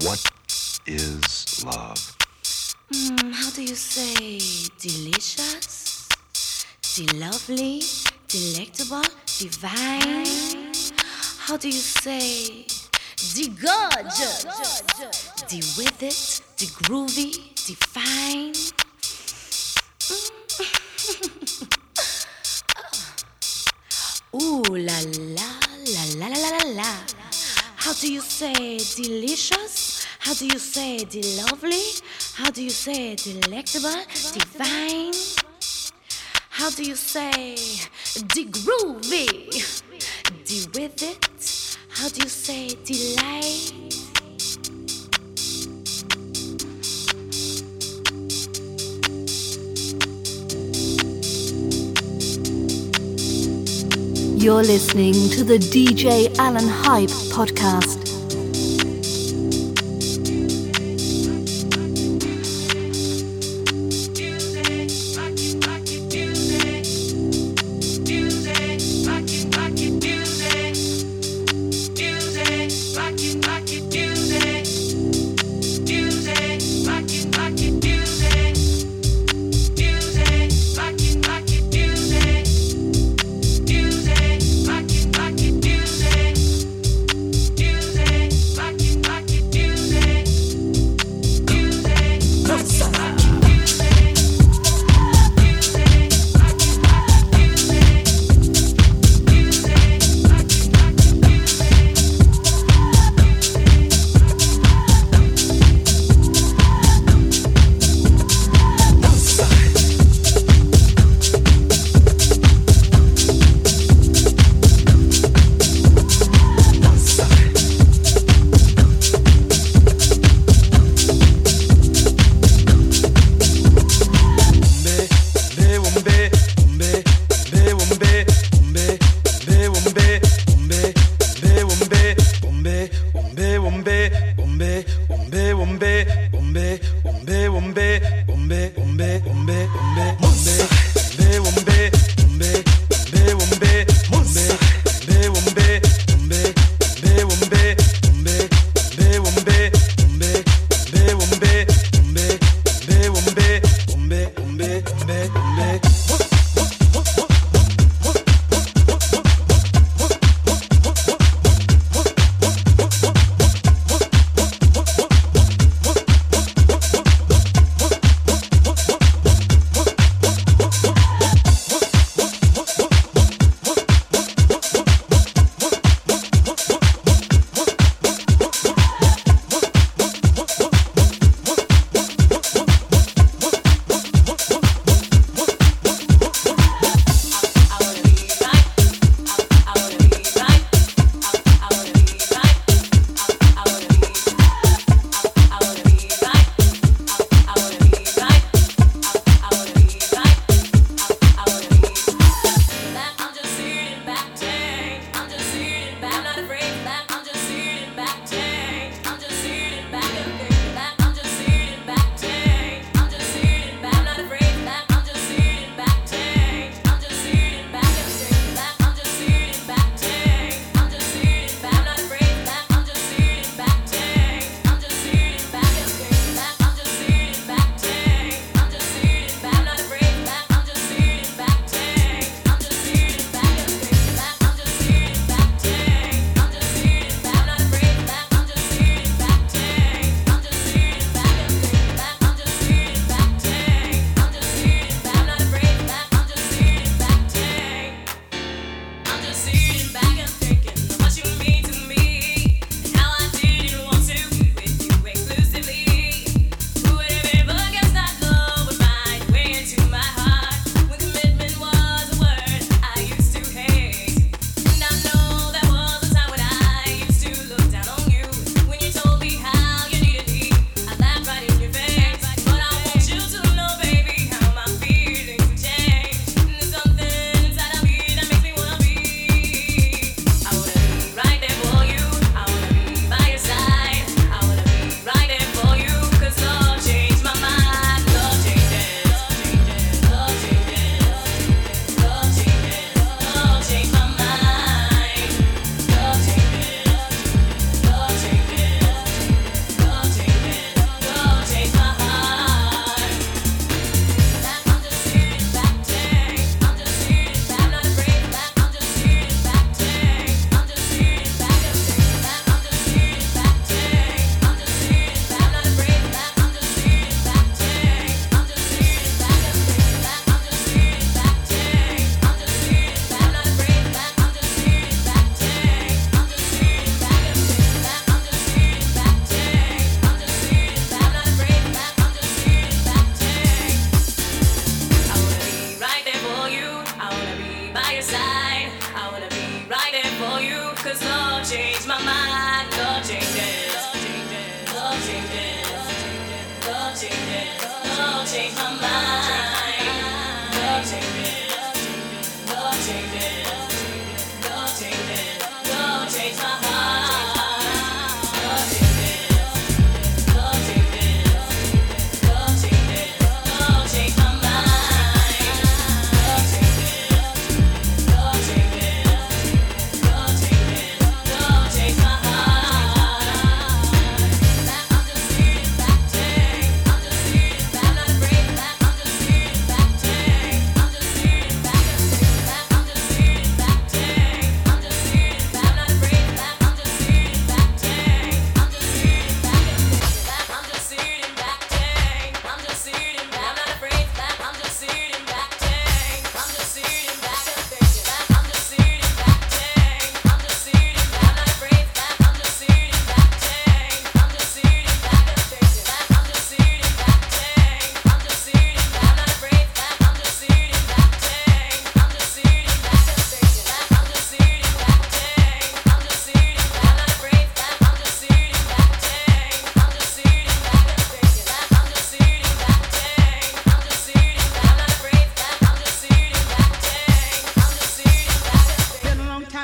What is love? Mm, how do you say delicious? De lovely? Delectable? Divine? How do you say de gorgeous? De with it? De groovy? De fine? Ooh la la do you say delicious? How do you say de lovely? How do you say delectable? Divine? How do you say de groovy? De with it? How do you say delight? You're listening to the DJ Alan Hype podcast.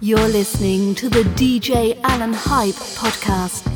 You're listening to the DJ Alan Hype podcast.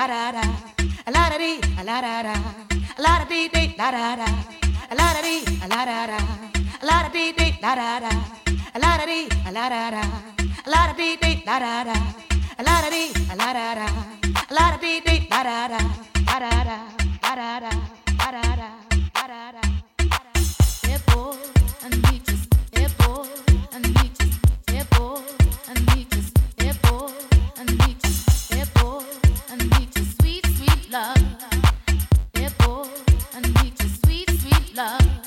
La da da, a la da dee, a la da da, a la da dee dee la da da, a la da dee, a la da da, a la da dee dee la da da, a la da dee, a la da da, a la da dee dee la da da, a la da dee, a la da da, a la da dee dee la da da, da da da, da da da, da da da. love.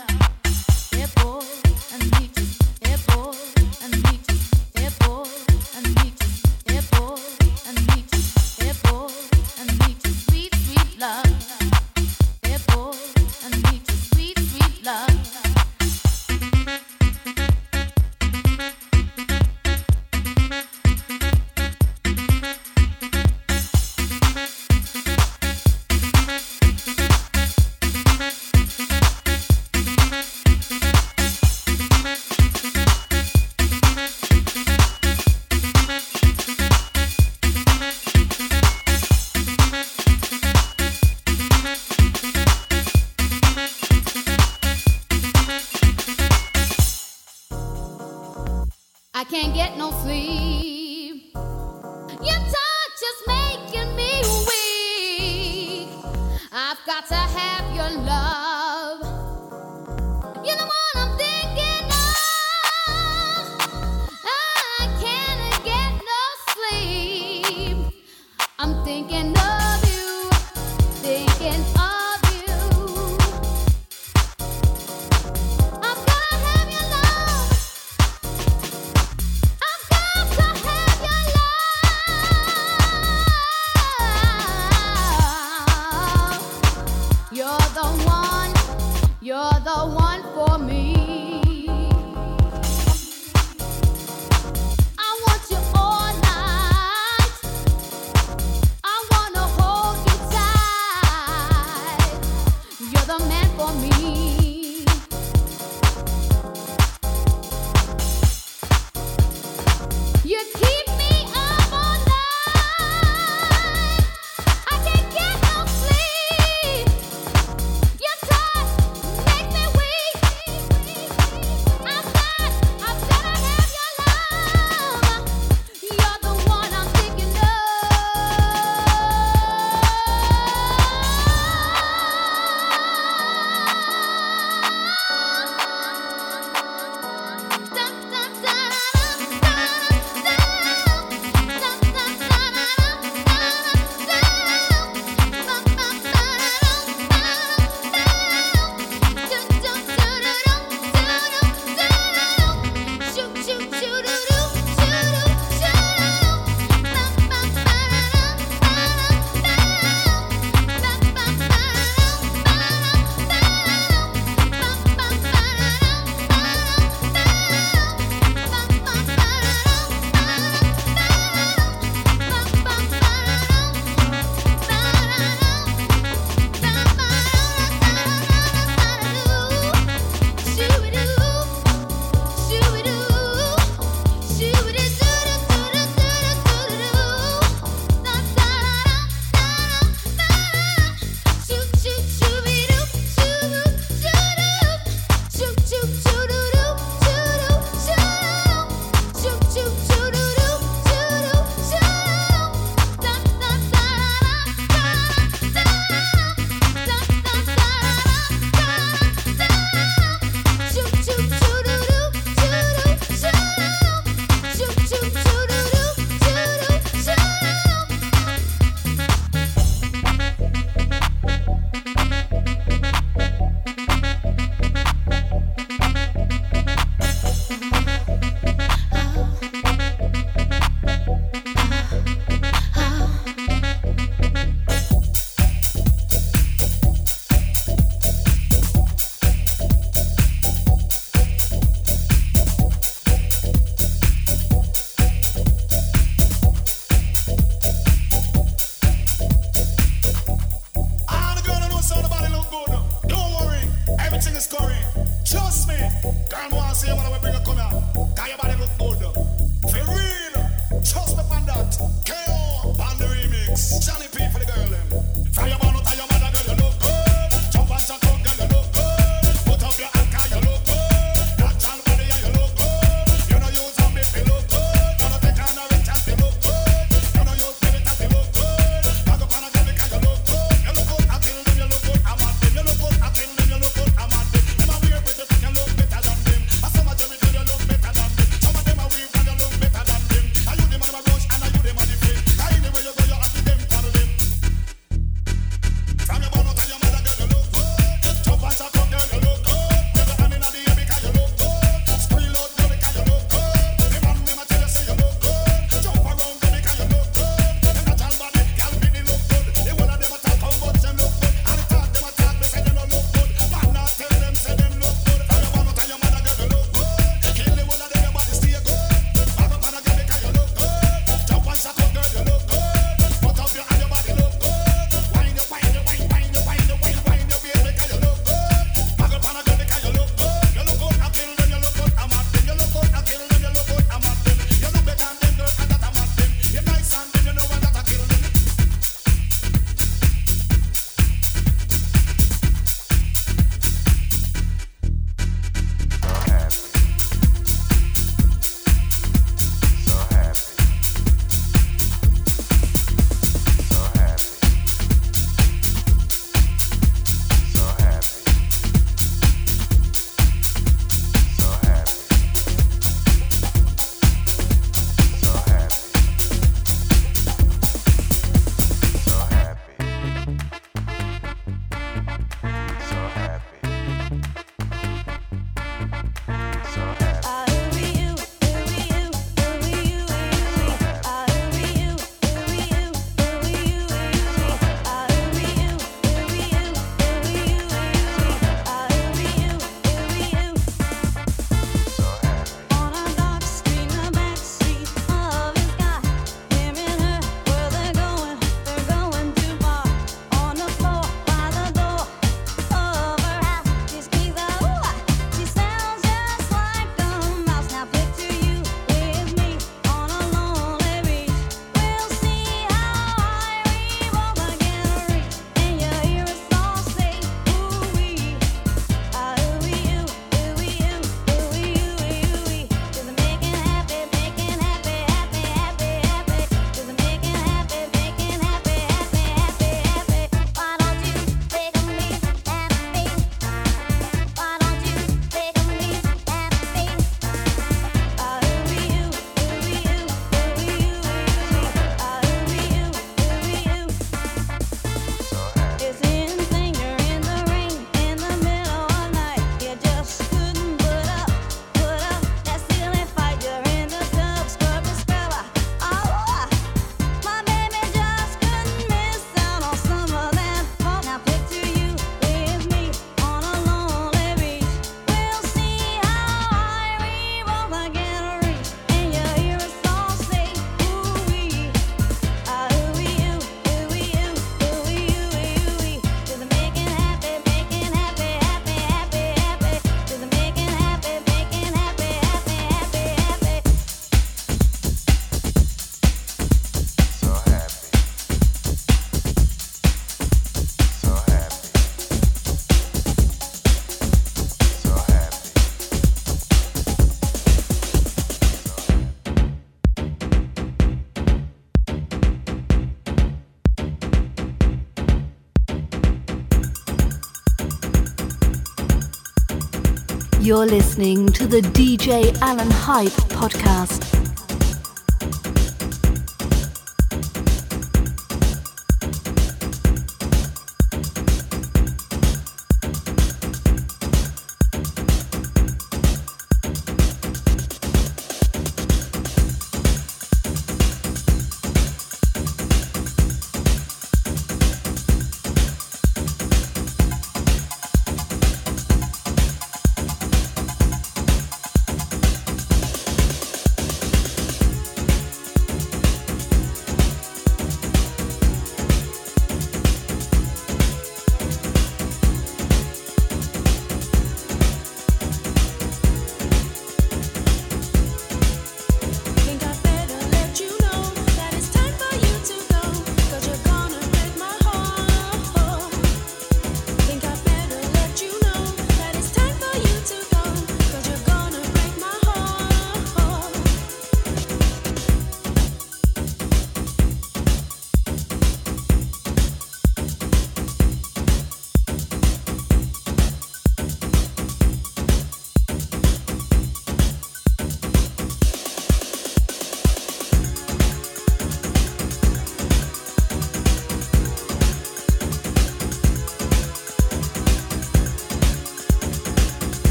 You're listening to the DJ Alan Hype podcast.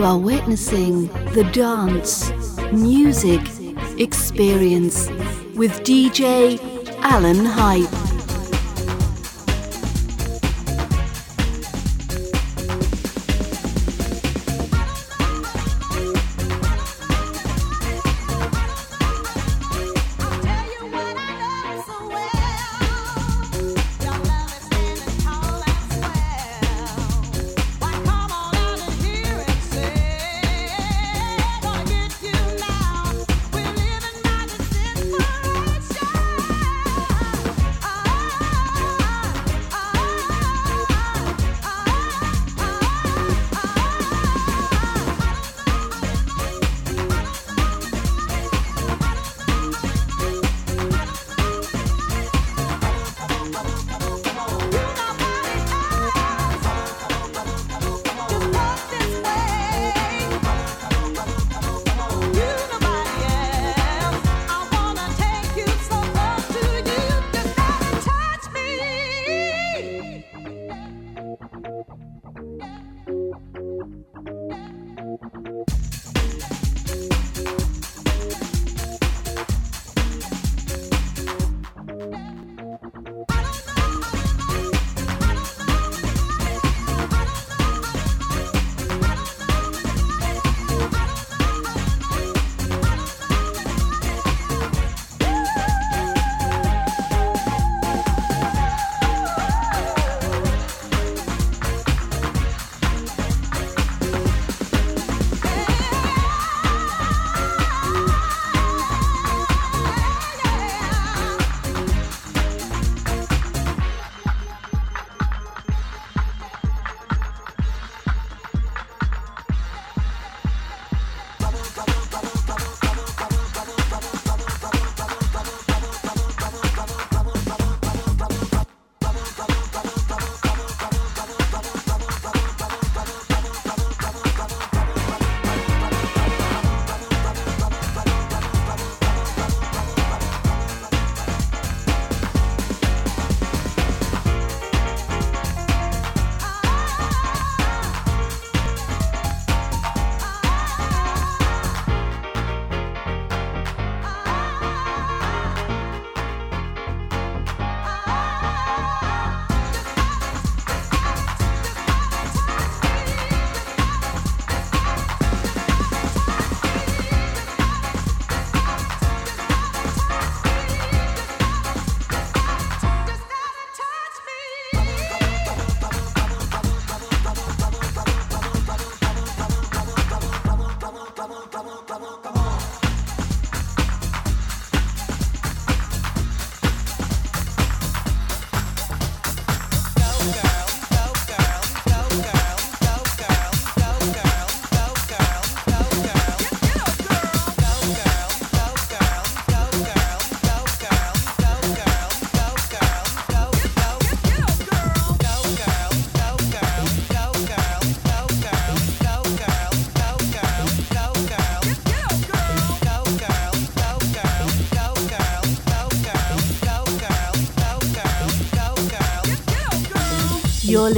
You are witnessing the dance, music, experience with DJ Alan Hype.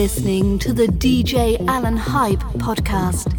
Listening to the DJ Alan Hype podcast.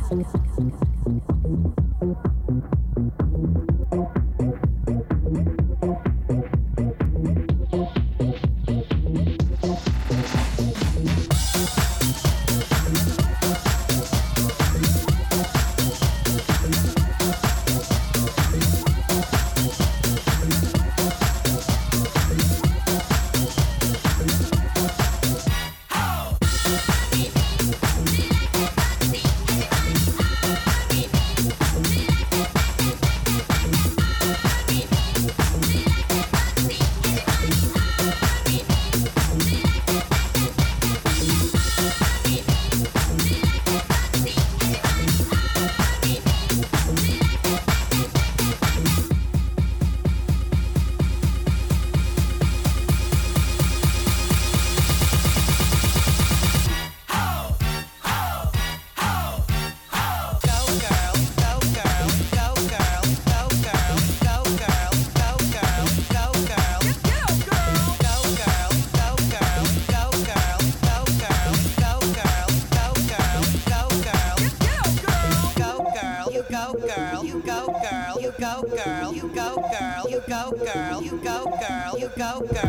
welcome.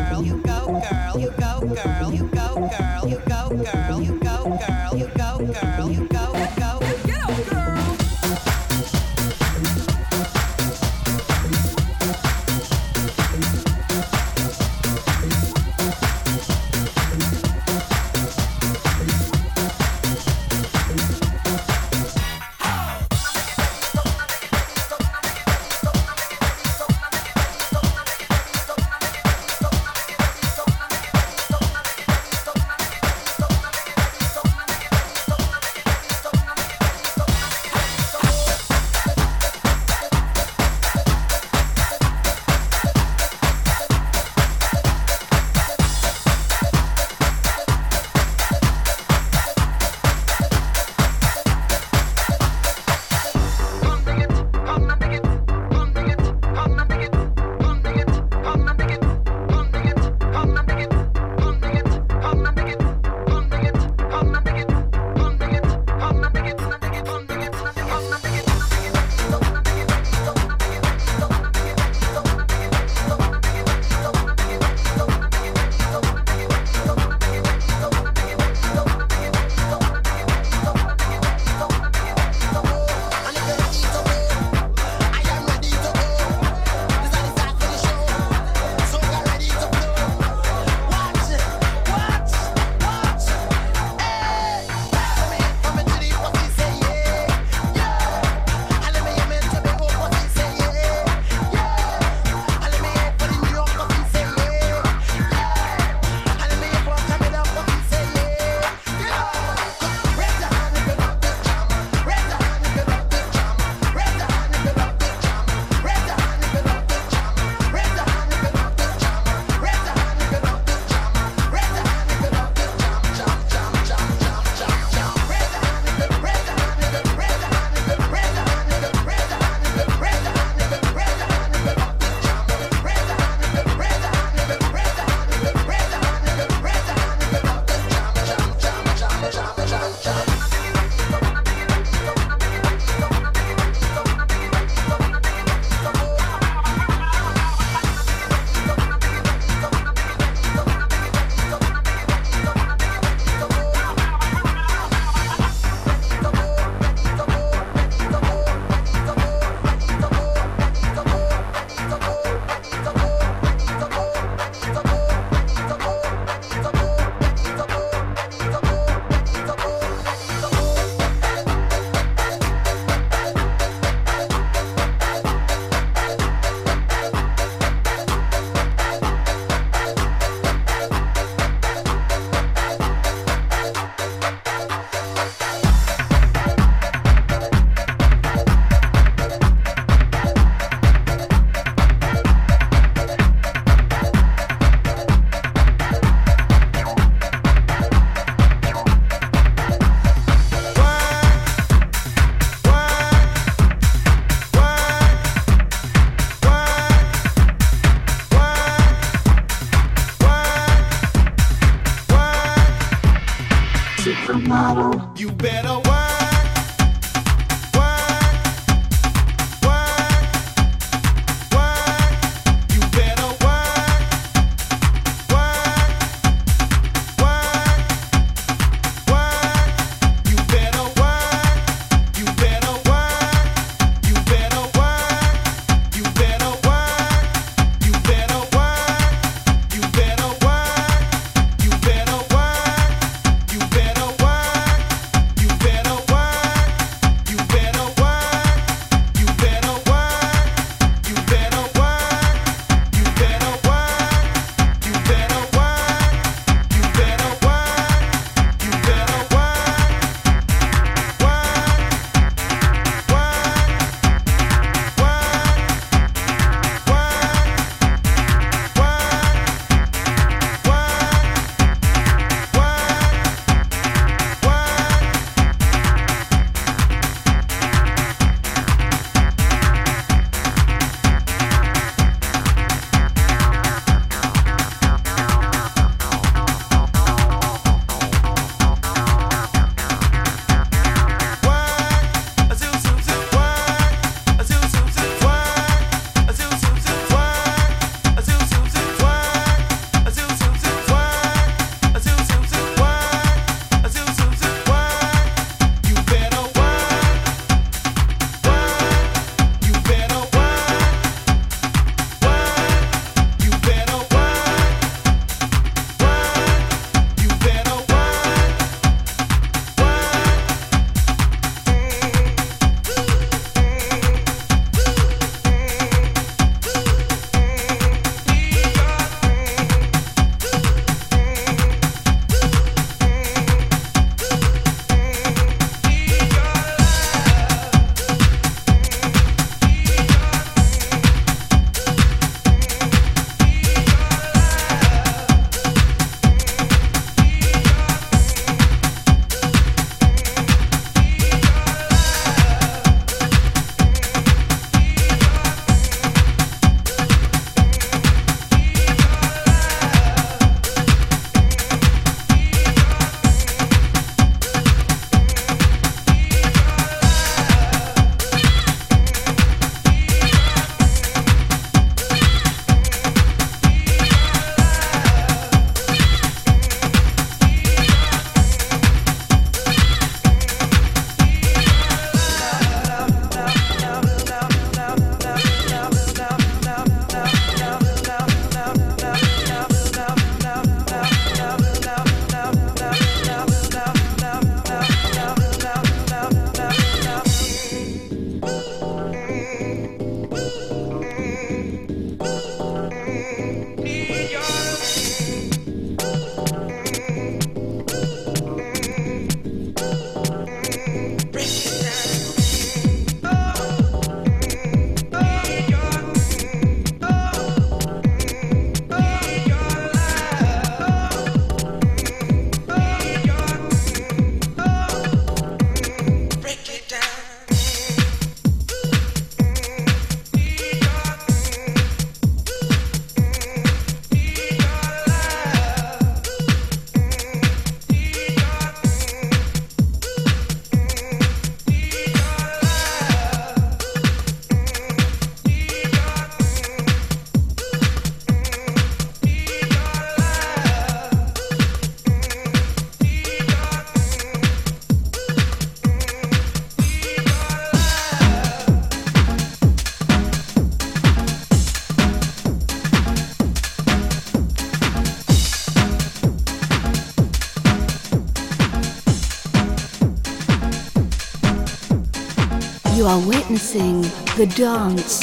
You are witnessing the dance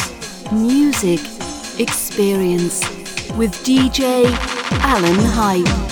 music experience with DJ Alan Hype.